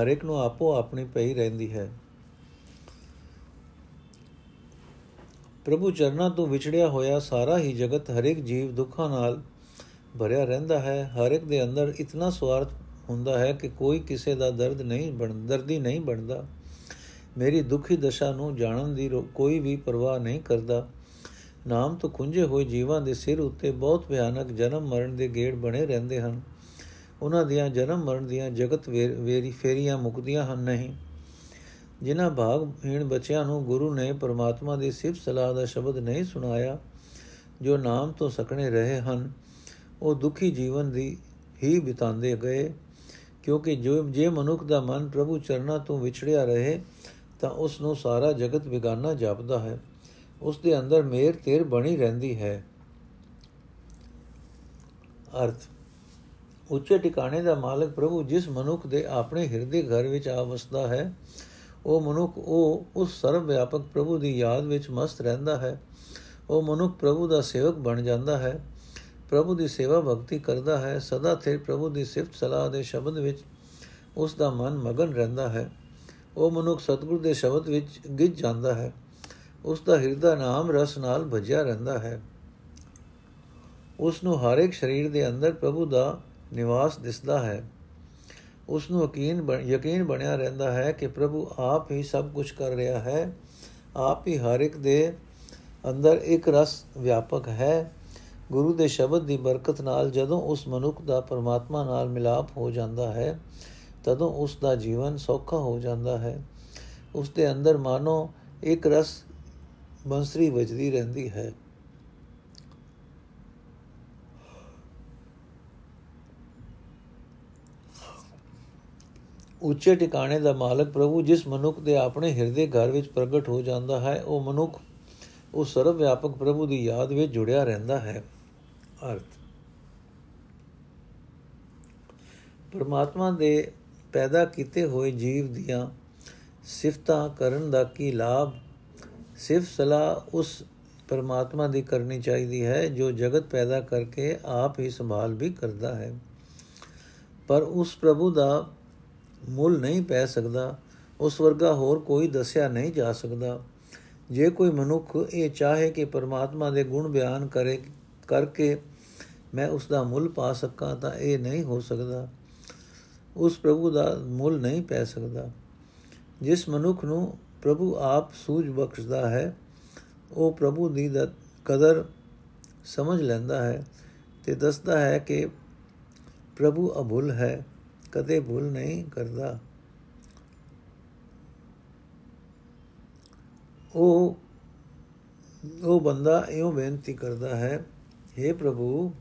ਹਰ ਇੱਕ ਨੂੰ ਆਪੋ ਆਪਣੀ ਪਈ ਰਹਿੰਦੀ ਹੈ। ਪ੍ਰਭੂ ਚਰਨਾਂ ਤੋਂ ਵਿਛੜਿਆ ਹੋਇਆ ਸਾਰਾ ਹੀ ਜਗਤ ਹਰ ਇੱਕ ਜੀਵ ਦੁੱਖਾਂ ਨਾਲ ਭਰਿਆ ਰਹਿੰਦਾ ਹੈ, ਹਰ ਇੱਕ ਦੇ ਅੰਦਰ ਇਤਨਾ ਸਵਾਰਥ ਹੁੰਦਾ ਹੈ ਕਿ ਕੋਈ ਕਿਸੇ ਦਾ ਦਰਦ ਨਹੀਂ ਬਣ, ਦਰਦੀ ਨਹੀਂ ਬਣਦਾ। ਮੇਰੀ ਦੁਖੀ ਦਸ਼ਾ ਨੂੰ ਜਾਣਨ ਦੀ ਕੋਈ ਵੀ ਪਰਵਾਹ ਨਹੀਂ ਕਰਦਾ। ਨਾਮ ਤੋਂ ਕੁੰਝੇ ਹੋਏ ਜੀਵਾਂ ਦੇ ਸਿਰ ਉੱਤੇ ਬਹੁਤ ਭਿਆਨਕ ਜਨਮ ਮਰਨ ਦੇ ਗੇੜ ਬਣੇ ਰਹਿੰਦੇ ਹਨ। ਉਹਨਾਂ ਦੀਆਂ ਜਨਮ ਮਰਨ ਦੀਆਂ ਜਗਤ ਵੇਰੀ, ਫੇਰੀਆਂ ਮੁਕਦੀਆਂ ਹਨ, ਨਹੀਂ। ਜਿਨ੍ਹਾਂ ਭਾਗਹੀਣ ਬੱਚਿਆਂ ਨੂੰ ਗੁਰੂ ਨੇ ਪਰਮਾਤਮਾ ਦੀ ਸਿਫਤ ਸਲਾਹ ਦਾ ਸ਼ਬਦ ਨਹੀਂ ਸੁਣਾਇਆ, ਜੋ ਨਾਮ ਤੋਂ ਸਕਣੇ ਰਹੇ ਹਨ ਉਹ ਦੁਖੀ ਜੀਵਨ ਦੀ ਹੀ ਬਿਤਾਉਂਦੇ ਗਏ, ਕਿਉਂਕਿ ਜੋ, ਜੇ ਮਨੁੱਖ ਦਾ ਮਨ ਪ੍ਰਭੂ ਚਰਨਾਂ ਤੋਂ ਵਿਛੜਿਆ ਰਹੇ, ਤਾਂ ਉਸ ਨੂੰ ਸਾਰਾ ਜਗਤ ਵਿਗਾਨਾ ਜਾਪਦਾ ਹੈ। ਉਸ ਦੇ ਅੰਦਰ ਮੇਰ ਤੇਰ ਬਣੀ ਰਹਿੰਦੀ ਹੈ। ਅਰਥ, ਉੱਚੇ ਟਿਕਾਣੇ ਦਾ ਮਾਲਕ ਪ੍ਰਭੂ ਜਿਸ ਮਨੁੱਖ ਦੇ ਆਪਣੇ ਹਿਰਦੇ ਘਰ ਵਿੱਚ ਆ ਵਸਦਾ ਹੈ, ਉਹ ਮਨੁੱਖ, ਉਹ ਉਸ ਸਰਵ ਵਿਆਪਕ ਪ੍ਰਭੂ ਦੀ ਯਾਦ ਵਿੱਚ ਮਸਤ ਰਹਿੰਦਾ ਹੈ। ਉਹ ਮਨੁੱਖ ਪ੍ਰਭੂ ਦਾ ਸੇਵਕ ਬਣ ਜਾਂਦਾ ਹੈ। ਪ੍ਰਭੂ ਦੀ ਸੇਵਾ ਭਗਤੀ ਕਰਦਾ ਹੈ, ਸਦਾ ਤੇ ਪ੍ਰਭੂ ਦੀ ਸਿਫਤ ਸਲਾਹ ਦੇ ਸ਼ਬਦ ਵਿੱਚ ਉਸ ਦਾ ਮਨ ਮਗਨ ਰਹਿੰਦਾ ਹੈ। ਉਹ ਮਨੁੱਖ ਸਤਿਗੁਰ ਦੇ ਸ਼ਬਦ ਵਿੱਚ ਗਿੱਜ ਜਾਂਦਾ ਹੈ। ਉਸ ਦਾ ਹਿਰਦਾ ਨਾਮ ਰਸ ਨਾਲ ਭਜਿਆ ਰਹਿੰਦਾ ਹੈ। ਉਸ ਨੂੰ ਹਰ ਇੱਕ ਸਰੀਰ ਦੇ ਅੰਦਰ ਪ੍ਰਭੂ ਦਾ ਨਿਵਾਸ ਦਿਸਦਾ ਹੈ। ਉਸ ਨੂੰ ਯਕੀਨ ਯਕੀਨ ਬਣਿਆ ਰਹਿੰਦਾ ਹੈ ਕਿ ਪ੍ਰਭੂ ਆਪ ਹੀ ਸਭ ਕੁਝ ਕਰ ਰਿਹਾ ਹੈ। ਆਪ ਹੀ ਹਰ ਇੱਕ ਦੇ ਅੰਦਰ ਇੱਕ ਰਸ ਵਿਆਪਕ ਹੈ। ਗੁਰੂ ਦੇ ਸ਼ਬਦ ਦੀ ਬਰਕਤ ਨਾਲ ਜਦੋਂ ਉਸ ਮਨੁੱਖ ਦਾ ਪਰਮਾਤਮਾ ਨਾਲ ਮਿਲਾਪ ਹੋ ਜਾਂਦਾ ਹੈ, ਤਦੋਂ ਉਸ ਦਾ ਜੀਵਨ ਸੌਖਾ ਹੋ ਜਾਂਦਾ ਹੈ। ਉਸ ਦੇ ਅੰਦਰ ਮਾਨੋ ਇੱਕ ਰਸ ਬੰਸਰੀ ਵੱਜਦੀ ਰਹਿੰਦੀ ਹੈ। ਉੱਚੇ ਟਿਕਾਣੇ ਦਾ ਮਾਲਕ ਪ੍ਰਭੂ ਜਿਸ ਮਨੁੱਖ ਦੇ ਆਪਣੇ ਹਿਰਦੇ ਘਰ ਵਿੱਚ ਪ੍ਰਗਟ ਹੋ ਜਾਂਦਾ ਹੈ, ਉਹ ਮਨੁੱਖ, ਉਹ ਸਰਵ ਵਿਆਪਕ ਪ੍ਰਭੂ ਦੀ ਯਾਦ ਵਿੱਚ ਜੁੜਿਆ ਰਹਿੰਦਾ ਹੈ। ਅਰਥ। ਪਰਮਾਤਮਾ ਦੇ ਪੈਦਾ ਕੀਤੇ ਹੋਏ ਜੀਵ ਦੀਆਂ ਸਿਫਤਾਂ ਕਰਨ ਦਾ ਕੀ ਲਾਭ? ਸਿਫਤ ਸਲਾਹ ਉਸ ਪਰਮਾਤਮਾ ਦੀ ਕਰਨੀ ਚਾਹੀਦੀ ਹੈ ਜੋ ਜਗਤ ਪੈਦਾ ਕਰਕੇ ਆਪ ਹੀ ਸੰਭਾਲ ਵੀ ਕਰਦਾ ਹੈ। ਪਰ ਉਸ ਪ੍ਰਭੂ ਦਾ ਮੁੱਲ ਨਹੀਂ ਪੈ ਸਕਦਾ। ਉਸ ਵਰਗਾ ਹੋਰ ਕੋਈ ਦੱਸਿਆ ਨਹੀਂ ਜਾ ਸਕਦਾ। ਜੇ ਕੋਈ ਮਨੁੱਖ ਇਹ ਚਾਹੇ ਕਿ ਪਰਮਾਤਮਾ ਦੇ ਗੁਣ ਬਿਆਨ ਕਰੇ, ਕਰਕੇ ਮੈਂ ਉਸ ਦਾ ਮੁੱਲ ਪਾ ਸਕਾਂ ਤਾਂ ਇਹ ਨਹੀਂ ਹੋ ਸਕਦਾ। ਉਸ ਪ੍ਰਭੂ ਦਾ ਮੁੱਲ ਨਹੀਂ ਪੈ ਸਕਦਾ। ਜਿਸ ਮਨੁੱਖ ਨੂੰ ਪ੍ਰਭੂ ਆਪ ਸੂਝ ਬਖਸ਼ਦਾ ਹੈ, ਉਹ ਪ੍ਰਭੂ ਦੀ ਕਦਰ ਸਮਝ ਲੈਂਦਾ ਹੈ ਤੇ ਦੱਸਦਾ ਹੈ ਕਿ ਪ੍ਰਭੂ ਅਭੁੱਲ ਹੈ, ਕਦੇ ਭੁੱਲ ਨਹੀਂ ਕਰਦਾ। ਉਹ ਉਹ ਬੰਦਾ ਇਉਂ ਬੇਨਤੀ ਕਰਦਾ ਹੈ हे ਪ੍ਰਭੂ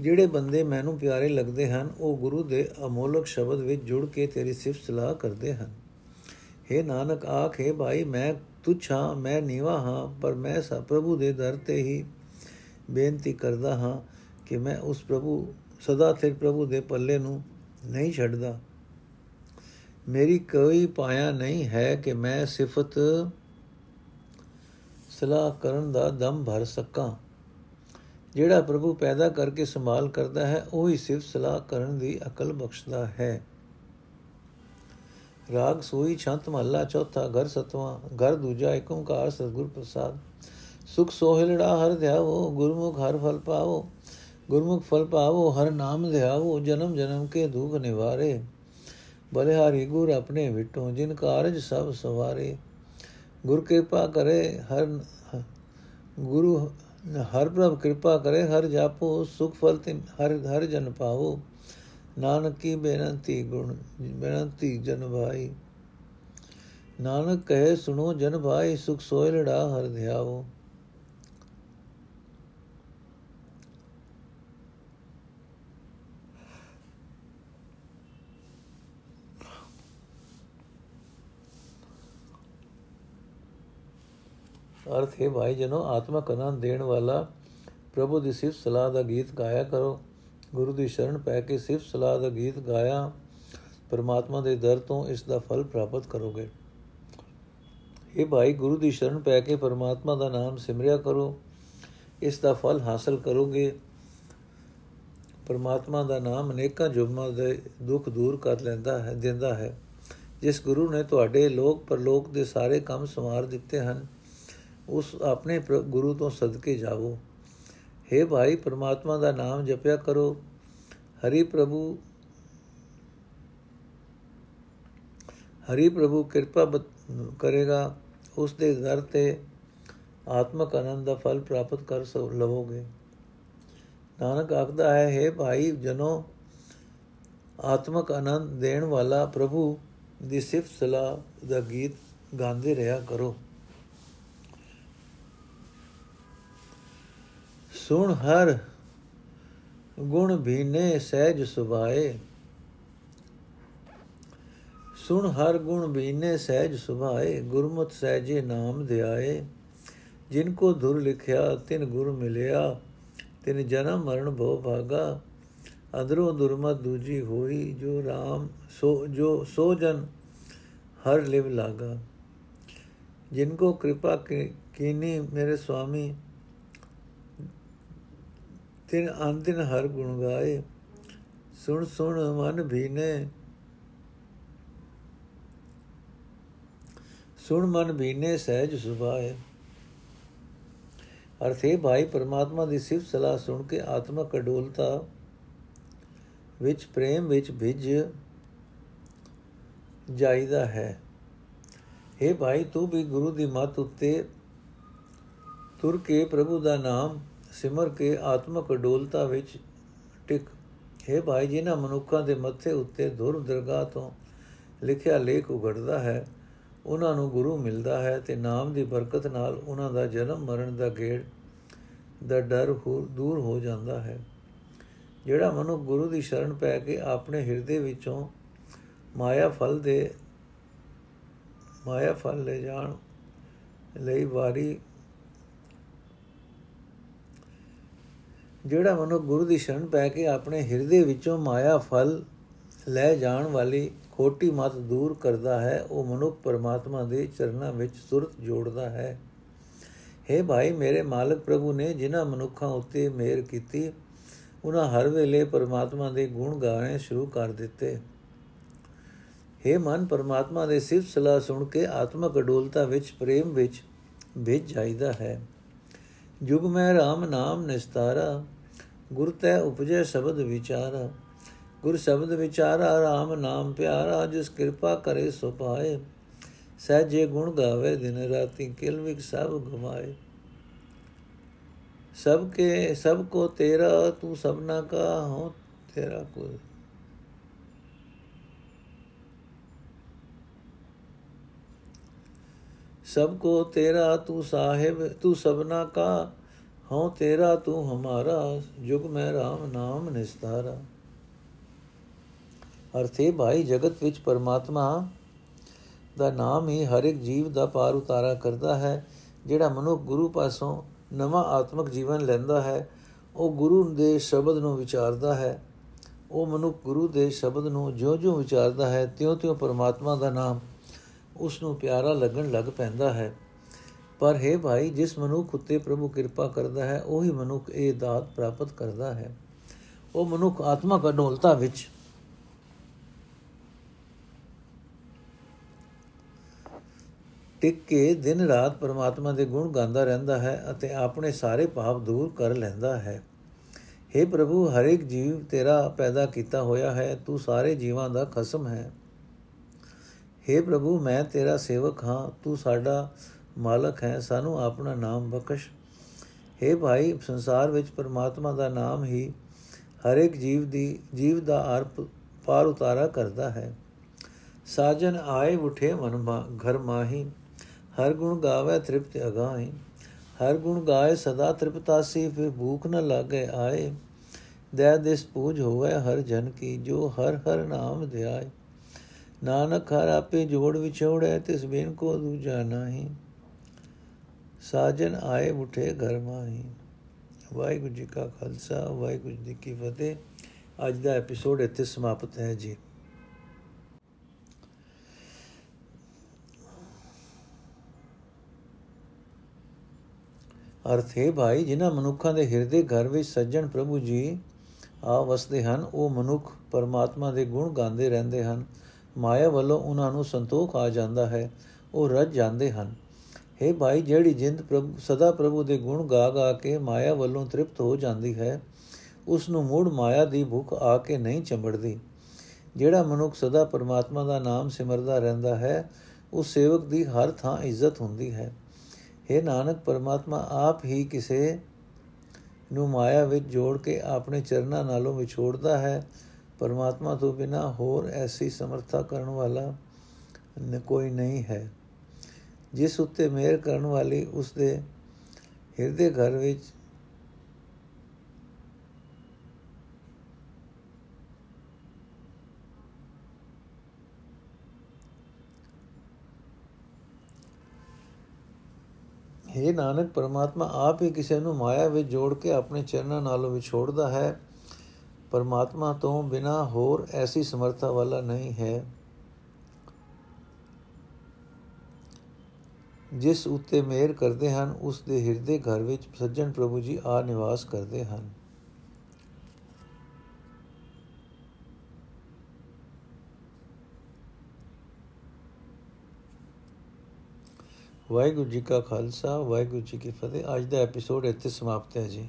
ਜਿਹੜੇ ਬੰਦੇ ਮੈਨੂੰ ਪਿਆਰੇ ਲੱਗਦੇ ਹਨ, ਉਹ ਗੁਰੂ ਦੇ ਅਮੋਲਕ ਸ਼ਬਦ ਵਿੱਚ ਜੁੜ ਕੇ ਤੇਰੀ ਸਿਫਤ ਸਲਾਹ ਕਰਦੇ ਹਨ। हे ਨਾਨਕ, ਆਖੇ ਭਾਈ, ਮੈਂ ਤੁਛਾ ਮੈਂ ਨੀਵਾ ਹਾਂ, ਪਰ ਮੈਂ ਸਾ, ਪ੍ਰਭੂ ਦੇ ਦਰ ਤੇ ਹੀ ਬੇਨਤੀ ਕਰਦਾ ਹਾਂ ਕਿ ਮੈਂ ਉਸ ਪ੍ਰਭੂ, ਸਦਾ ਸਿਰ ਪ੍ਰਭੂ ਦੇ ਪੱਲੇ ਨੂੰ ਨਹੀਂ ਛੱਡਦਾ। ਮੇਰੀ ਕੋਈ ਪਾਇਆ ਨਹੀਂ ਹੈ ਕਿ ਮੈਂ ਸਿਫਤ ਸਲਾਹ ਕਰਨ ਦਾ ਦਮ ਭਰ ਸਕਾਂ। ਜਿਹੜਾ ਪ੍ਰਭੂ ਪੈਦਾ ਕਰਕੇ ਸੰਭਾਲ ਕਰਦਾ ਹੈ, ਉਹ ਹੀ ਸਿਫਤ ਸਲਾਹ ਕਰਨ ਦੀ ਅਕਲ ਬਖਸ਼ਦਾ ਹੈ। ਰਾਗ ਸੋਈ ਛੰਤ ਮਹੱਲਾ ਚੌਥਾ, ਘਰ ਸਤਵਾਂ, ਘਰ ਦੂਜਾ ਏਕ ਓੰਕਾਰ ਸਤਿਗੁਰ ਪ੍ਰਸਾਦ। ਸੁਖ ਸੋਹਿਲੜਾ ਹਰ ਧਿਆਵੋ, ਗੁਰਮੁਖ ਹਰ ਫਲ ਪਾਵੋ, ਗੁਰਮੁਖ ਫਲ ਪਾਵੋ, ਹਰ ਨਾਮ ਧਿਆਵੋ ਜਨਮ ਜਨਮ ਕੇ ਦੁਖ ਨਿਵਾਰੇ। ਬਲਿਹਾਰੀ ਗੁਰ ਆਪਣੇ ਵਿਟੋ, ਜਿਨ ਕਾਰਜ ਸਭ ਸਵਾਰੇ। ਗੁਰ ਕਿਰਪਾ ਕਰੇ, ਹਰ ਗੁਰੂ ਹਰ ਪ੍ਰਭ ਕਿਰਪਾ ਕਰੇ, ਹਰ ਜਾਪੋ, ਸੁਖ ਫਲ ਤਿਨ ਹਰ ਹਰ ਜਨ ਪਾਵੋ ਨਾਨਕ ਕੀ ਬੇਨਤੀ ਗੁਣ, ਬੇਨਤੀ ਜਨ ਭਾਈ। ਨਾਨਕ ਕਹੇ ਸੁਣੋ ਜਨ ਭਾਈ, ਸੁਖ ਸੋਇ ਲੜਾ ਹਰ ਧਿਆਵੋ ਅਰਥ ਹੈ ਭਾਈ ਜਨੋ ਆਤਮਕ ਆਨੰਦ ਦੇਣ ਵਾਲਾ ਪ੍ਰਭੂ ਦੀ ਸਿਫਤ ਸਲਾਹ ਦਾ ਗੀਤ ਗਾਇਆ ਕਰੋ। ਗੁਰੂ ਦੀ ਸ਼ਰਨ ਪੈ ਕੇ ਸਿਫਤ ਸਲਾਹ ਦਾ ਗੀਤ ਗਾਇਆ, ਪਰਮਾਤਮਾ ਦੇ ਦਰ ਤੋਂ ਇਸ ਦਾ ਫਲ ਪ੍ਰਾਪਤ ਕਰੋਗੇ। ਇਹ ਭਾਈ, ਗੁਰੂ ਦੀ ਸ਼ਰਨ ਪੈ ਕੇ ਪਰਮਾਤਮਾ ਦਾ ਨਾਮ ਸਿਮਰਿਆ ਕਰੋ। ਇਸ ਦਾ ਫਲ ਹਾਸਲ ਕਰੋਗੇ। ਪਰਮਾਤਮਾ ਦਾ ਨਾਮ ਅਨੇਕਾਂ ਜੁਰਮਾਂ ਦੇ ਦੁੱਖ ਦੂਰ ਕਰ ਲੈਂਦਾ ਹੈ, ਦਿੰਦਾ ਹੈ। ਜਿਸ ਗੁਰੂ ਨੇ ਤੁਹਾਡੇ ਲੋਕ ਪਰਲੋਕ ਦੇ ਸਾਰੇ ਕੰਮ ਸੰਵਾਰ ਦਿੱਤੇ ਹਨ ਉਸ ਆਪਣੇ ਗੁਰੂ ਤੋਂ ਸਦਕੇ ਜਾਵੋ। हे ਭਾਈ, ਪ੍ਰਮਾਤਮਾ ਦਾ ਨਾਮ ਜਪਿਆ ਕਰੋ। ਹਰੀ ਪ੍ਰਭੂ ਹਰੀ ਪ੍ਰਭੂ ਕਿਰਪਾ ਕਰੇਗਾ। ਉਸ ਦੇ ਦਰ ਤੇ ਆਤਮਕ ਆਨੰਦ ਦਾ ਫਲ ਪ੍ਰਾਪਤ ਕਰ ਲਵੋਗੇ। ਨਾਨਕ ਆਖਦਾ ਹੈ हे ਭਾਈ, ਜਨੋ, ਆਤਮਕ ਆਨੰਦ ਦੇਣ ਵਾਲਾ ਪ੍ਰਭੂ ਦੀ ਸਿਫਤ ਸਲਾਹ ਦਾ ਗੀਤ ਗਾਉਂਦੇ ਰਿਹਾ ਕਰੋ। ਸੁਣ ਹਰ ਗੁਣ ਭੀਨੇ ਸਹਿਜ ਸੁਭਾਏ। ਸੁਣ ਹਰ ਗੁਣ ਭੀਨੇ ਸਹਿਜ ਸੁਭਾਏ, ਗੁਰਮਤਿ ਸਹਿਜੇ ਨਾਮ ਧਿਆਏ। ਜਿਨ ਕੋ ਧੁਰ ਲਿਖਿਆ, ਤਿਨ ਗੁਰ ਮਿਲਿਆ। ਤਿਨ ਜਨਮ ਮਰਨ ਭੋ ਭਾਗਾ। ਅਦਰੋ ਦੁਰਮਤ ਦੂਜੀ ਹੋਈ, ਜੋ RAM ਸੋ, ਜੋ ਸੋ ਜਨ ਹਰ ਲਿਵ ਲਾਗਾ। ਜਿਨ ਕੋ ਕਿਰਪਾ ਕੀਨੀ ਮੇਰੇ ਸੁਆਮੀ ਤਿਨ ਅੰਤਿਨ ਹਰ ਗੁਣ ਗਾਏ, ਸੁਣ ਸੁਣ ਮਨ ਭੀਨੇ। ਸੁਣ ਮਨ ਭੀਨੇ, ਸਹਿਜ ਸੁਭਾਏ। ਅਰਥੇ ਭਾਈ, ਪਰਮਾਤਮਾ ਦੀ ਸਿਫਤ ਸਲਾਹ ਸੁਣ ਕੇ ਆਤਮਕ ਅਡੋਲਤਾ ਵਿੱਚ ਪ੍ਰੇਮ ਵਿੱਚ ਭਿੱਜ ਜਾਈਦਾ ਹੈ। हे ਭਾਈ, ਤੂੰ ਵੀ ਗੁਰੂ ਦੀ ਮੱਤ ਉੱਤੇ ਤੁਰ ਕੇ ਪ੍ਰਭੂ ਦਾ ਨਾਮ ਸਿਮਰ ਕੇ ਆਤਮਕ ਅਡੋਲਤਾ ਵਿੱਚ ਟਿਕ। हे ਭਾਈ, ਜਿਨ੍ਹਾਂ ਮਨੁੱਖਾਂ ਦੇ ਮੱਥੇ ਉੱਤੇ ਧੁਰ ਦਰਗਾਹ ਤੋਂ ਲਿਖਿਆ ਲੇਖ ਉਗੜਦਾ ਹੈ, ਉਹਨਾਂ ਨੂੰ ਗੁਰੂ ਮਿਲਦਾ ਹੈ ਤੇ ਨਾਮ ਦੀ ਬਰਕਤ ਨਾਲ ਉਹਨਾਂ ਦਾ ਜਨਮ ਮਰਨ ਦਾ ਗੇੜ ਦਾ ਡਰ ਦੂਰ ਹੋ ਜਾਂਦਾ ਹੈ। ਜਿਹੜਾ ਮਨੁ ਗੁਰੂ ਦੀ ਸ਼ਰਨ ਪੈ ਕੇ ਆਪਣੇ ਹਿਰਦੇ ਵਿੱਚੋਂ ਮਾਇਆ ਫਲ ਦੇ, ਮਾਇਆ ਫਲ ਲੈ ਜਾਣ ਲਈ ਵਾਰੀ ਜਿਹੜਾ ਮਨੁ ਗੁਰੂ ਦੀ ਸ਼ਰਨ ਪੈ ਕੇ ਆਪਣੇ ਹਿਰਦੇ ਵਿੱਚੋਂ ਮਾਇਆ ਫਲ ਲੈ ਜਾਣ ਵਾਲੀ ਖੋਟੀ ਮਤ ਦੂਰ ਕਰਦਾ ਹੈ, ਉਹ ਮਨੁੱਖ ਪਰਮਾਤਮਾ ਦੇ ਚਰਨਾਂ ਵਿੱਚ ਸੁਰਤ ਜੋੜਦਾ ਹੈ। हे ਭਾਈ, ਮੇਰੇ ਮਾਲਕ ਪ੍ਰਭੂ ਨੇ ਜਿਨ੍ਹਾਂ ਮਨੁੱਖਾਂ ਉੱਤੇ ਮਿਹਰ ਕੀਤੀ ਉਹਨਾਂ ਹਰ ਵੇਲੇ ਪਰਮਾਤਮਾ ਦੇ ਗੁਣ ਗਾਣੇ ਸ਼ੁਰੂ ਕਰ ਦਿੱਤੇ। हे ਮਨ, ਪਰਮਾਤਮਾ ਦੇ ਸਿਫਤ ਸਲਾਹ ਸੁਣ ਕੇ ਆਤਮਕ ਅਡੋਲਤਾ ਵਿੱਚ, ਪ੍ਰੇਮ ਵਿੱਚ ਭਿੱਜ ਜਾਂਦਾ ਹੈ। ਜੁਗ ਮੈਂ RAM ਨਾਮ ਨਿਸਤਾਰਾ, ਗੁਰ ਤੈ ਉਪਜੈ ਸ਼ਬਦ ਵਿਚਾਰਾ। ਗੁਰ ਸ਼ਬਦ ਵਿਚਾਰਾ RAM ਨਾਮ ਪਿਆਰਾ, ਜਿਸ ਕਿਰਪਾ ਕਰੇ ਸੋ ਪਾਏ। ਸਹਜੇ ਗੁਣ ਗਾਵੇ ਦਿਨ ਰਾਤੀ, ਕਿਲ ਵਿਕ ਸਭ ਗਮਾਏ। ਸਭ ਕੇ, ਸਭ ਕੋ ਤੇਰਾ, ਤੂੰ ਸਭਨਾ ਕਾ ਹੋ ਤੇਰਾ ਕੋਈ। ਸਭ ਕੋ ਤੇਰਾ ਤੂੰ ਸਾਹਿਬ, ਤੂੰ ਸਭਨਾ ਕਾ, ਹਉ ਤੇਰਾ ਤੂੰ ਹਮਾਰਾ, ਜੁਗ ਮੈਂ RAM ਨਾਮ ਨਿਸਤਾਰਾ। ਅਰਥੇ ਭਾਈ, ਜਗਤ ਵਿੱਚ ਪਰਮਾਤਮਾ ਦਾ ਨਾਮ ਹੀ ਹਰ ਇੱਕ ਜੀਵ ਦਾ ਪਾਰ ਉਤਾਰਾ ਕਰਦਾ ਹੈ, ਜਿਹੜਾ ਮਨੁੱਖ ਗੁਰੂ ਪਾਸੋਂ ਨਵਾਂ ਆਤਮਿਕ ਜੀਵਨ ਲੈਂਦਾ ਹੈ, ਉਹ ਗੁਰੂ ਦੇ ਸ਼ਬਦ ਨੂੰ ਵਿਚਾਰਦਾ ਹੈ। ਉਹ ਮਨੁੱਖ ਗੁਰੂ ਦੇ ਸ਼ਬਦ ਨੂੰ ਜਿਉਂ-ਜਿਉਂ ਵਿਚਾਰਦਾ ਹੈ, ਤਿਉਂ-ਤਿਉਂ ਪਰਮਾਤਮਾ ਦਾ ਨਾਮ ਉਸ ਨੂੰ ਪਿਆਰਾ ਲੱਗਣ ਲੱਗ ਪੈਂਦਾ ਹੈ। ਪਰ ਹੈ ਭਾਈ, ਜਿਸ ਮਨੁੱਖ ਉਤੇ ਪ੍ਰਭੂ ਕਿਰਪਾ ਕਰਦਾ ਹੈ, ਉਹੀ ਮਨੁੱਖ ਇਹ ਦਾਤ ਪ੍ਰਾਪਤ ਕਰਦਾ ਹੈ। ਉਹ ਮਨੁੱਖ ਆਤਮਾ ਅਡੋਲਤਾ ਵਿੱਚ। ਟਿਕ ਕੇ ਦਿਨ ਰਾਤ ਪਰਮਾਤਮਾ ਦੇ ਗੁਣ ਗਾਉਂਦਾ ਰਹਿੰਦਾ ਹੈ ਅਤੇ ਆਪਣੇ ਸਾਰੇ ਪਾਪ ਦੂਰ ਕਰ ਲੈਂਦਾ ਹੈ। हे ਪ੍ਰਭੂ ਹਰ ਇੱਕ ਜੀਵ ਤੇਰਾ ਪੈਦਾ ਕੀਤਾ ਹੋਇਆ ਹੈ। ਤੂੰ ਸਾਰੇ ਜੀਵਾਂ ਦਾ ਖਸਮ ਹੈ। हे ਪ੍ਰਭੂ, ਮੈਂ ਤੇਰਾ ਸੇਵਕ ਹਾਂ, ਤੂੰ ਸਾਡਾ ਮਾਲਕ ਹੈ, ਸਾਨੂੰ ਆਪਣਾ ਨਾਮ ਬਖਸ਼। हे ਭਾਈ, ਸੰਸਾਰ ਵਿੱਚ ਪਰਮਾਤਮਾ ਦਾ ਨਾਮ ਹੀ ਹਰ ਇੱਕ ਜੀਵ ਦੀ, ਜੀਵ ਦਾ ਆਰਪ ਪਾਰ ਉਤਾਰਾ ਕਰਦਾ ਹੈ। ਸਾਜਨ ਆਏ ਉਠੇ ਮਨ ਘਰ ਮਾਹੀ, ਹਰ ਗੁਣ ਗਾਵੇ ਤ੍ਰਿਪਤ ਅਗਾਈ ਹਰ ਗੁਣ ਗਾਏ ਸਦਾ ਤ੍ਰਿਪਤਾਸੀ, ਫਿਰ ਭੂਖ ਨ ਲਾਗੇ ਆਏ। ਦਇਆ ਦਿਸ ਪੂਜ ਹੋਵੇ ਹਰ ਜਨ ਕੀ, ਜੋ ਹਰ ਹਰ ਨਾਮ ਧਿਆਏ। ਨਾਨਕ ਹਰ ਆਪੇ ਜੋੜ ਵਿਛੋੜੈ, ਤਿਸ ਬਿਨ ਕੋ ਦੂਜਾ ਨਹੀਂ। ਸਾਜਨ ਆਏ ਉਠੇ ਘਰ ਮਾਹੀ। ਵਾਹਿਗੁਰੂ ਜੀ ਕਾ ਖਾਲਸਾ, ਵਾਹਿਗੁਰੂ ਜੀ ਕੀ ਫਤਿਹ। ਅੱਜ ਦਾ ਐਪੀਸੋਡ ਇੱਥੇ ਸਮਾਪਤ ਹੈ ਜੀ। ਅਰਥ ਹੈ ਭਾਈ, ਜਿਨ੍ਹਾਂ ਮਨੁੱਖਾਂ ਦੇ ਹਿਰਦੇ ਘਰ ਵਿੱਚ ਸੱਜਣ ਪ੍ਰਭੂ ਜੀ ਆ ਵਸਦੇ ਹਨ, ਉਹ ਮਨੁੱਖ ਪਰਮਾਤਮਾ ਦੇ ਗੁਣ ਗਾਉਂਦੇ ਰਹਿੰਦੇ ਹਨ। ਮਾਇਆ ਵੱਲੋਂ ਉਹਨਾਂ ਨੂੰ ਸੰਤੋਖ ਆ ਜਾਂਦਾ ਹੈ, ਉਹ ਰੱਜ ਜਾਂਦੇ ਹਨ। हे ਭਾਈ, ਜਿਹੜੀ ਜਿੰਦ ਪ੍ਰਭੂ, ਸਦਾ ਪ੍ਰਭੂ ਦੇ ਗੁਣ ਗਾ ਗਾ ਕੇ ਮਾਇਆ ਵੱਲੋਂ ਤ੍ਰਿਪਤ ਹੋ ਜਾਂਦੀ ਹੈ, ਉਸ ਨੂੰ ਮੂੜ ਮਾਇਆ ਦੀ ਭੁੱਖ ਆ ਕੇ ਨਹੀਂ ਚੰਬੜਦੀ। ਜਿਹੜਾ ਮਨੁੱਖ ਸਦਾ ਪਰਮਾਤਮਾ ਦਾ ਨਾਮ ਸਿਮਰਦਾ ਰਹਿੰਦਾ ਹੈ ਉਸ ਸੇਵਕ ਦੀ ਹਰ ਥਾਂ ਇੱਜ਼ਤ ਹੁੰਦੀ ਹੈ। हे ਨਾਨਕ, ਪਰਮਾਤਮਾ ਆਪ ਹੀ ਕਿਸੇ ਨੂੰ ਮਾਇਆ ਵਿੱਚ ਜੋੜ ਕੇ ਆਪਣੇ ਚਰਨਾਂ ਨਾਲੋਂ ਵਿਛੋੜਦਾ ਹੈ ਪਰਮਾਤਮਾ ਤੋਂ ਬਿਨਾ ਹੋਰ ਐਸੀ ਸਮਰੱਥਾ ਕਰਨ ਵਾਲਾ ਕੋਈ ਨਹੀਂ ਹੈ। ਜਿਸ ਉੱਤੇ ਮਿਹਰ ਕਰਨ ਵਾਲੀ ਉਸ ਦੇ ਹਿਰਦੇ ਘਰ ਵਿੱਚ हे ਨਾਨਕ, ਪਰਮਾਤਮਾ ਆਪ ਹੀ ਕਿਸੇ ਨੂੰ ਮਾਇਆ ਵਿੱਚ ਜੋੜ ਕੇ ਆਪਣੇ ਚਰਨਾਂ ਨਾਲੋਂ ਵਿਛੋੜਦਾ ਹੈ। ਪਰਮਾਤਮਾ ਤੋਂ ਬਿਨਾ ਹੋਰ ਐਸੀ ਸਮਰੱਥਾ ਵਾਲਾ ਨਹੀਂ ਹੈ। ਜਿਸ ਉਤੇ ਮਿਹਰ ਕਰਦੇ ਹਨ, ਉਸ ਦੇ ਹਿਰਦੇ ਘਰ ਵਿੱਚ ਸੱਜਣ ਪ੍ਰਭੂ ਜੀ ਆ ਨਿਵਾਸ ਕਰਦੇ ਹਨ। ਵਾਹਿਗੁਰੂ ਜੀ ਕਾ ਖਾਲਸਾ, ਵਾਹਿਗੁਰੂ ਜੀ ਕੀ ਫਤਿਹ। ਅੱਜ ਦਾ ਐਪੀਸੋਡ ਇੱਥੇ ਸਮਾਪਤ ਹੈ ਜੀ।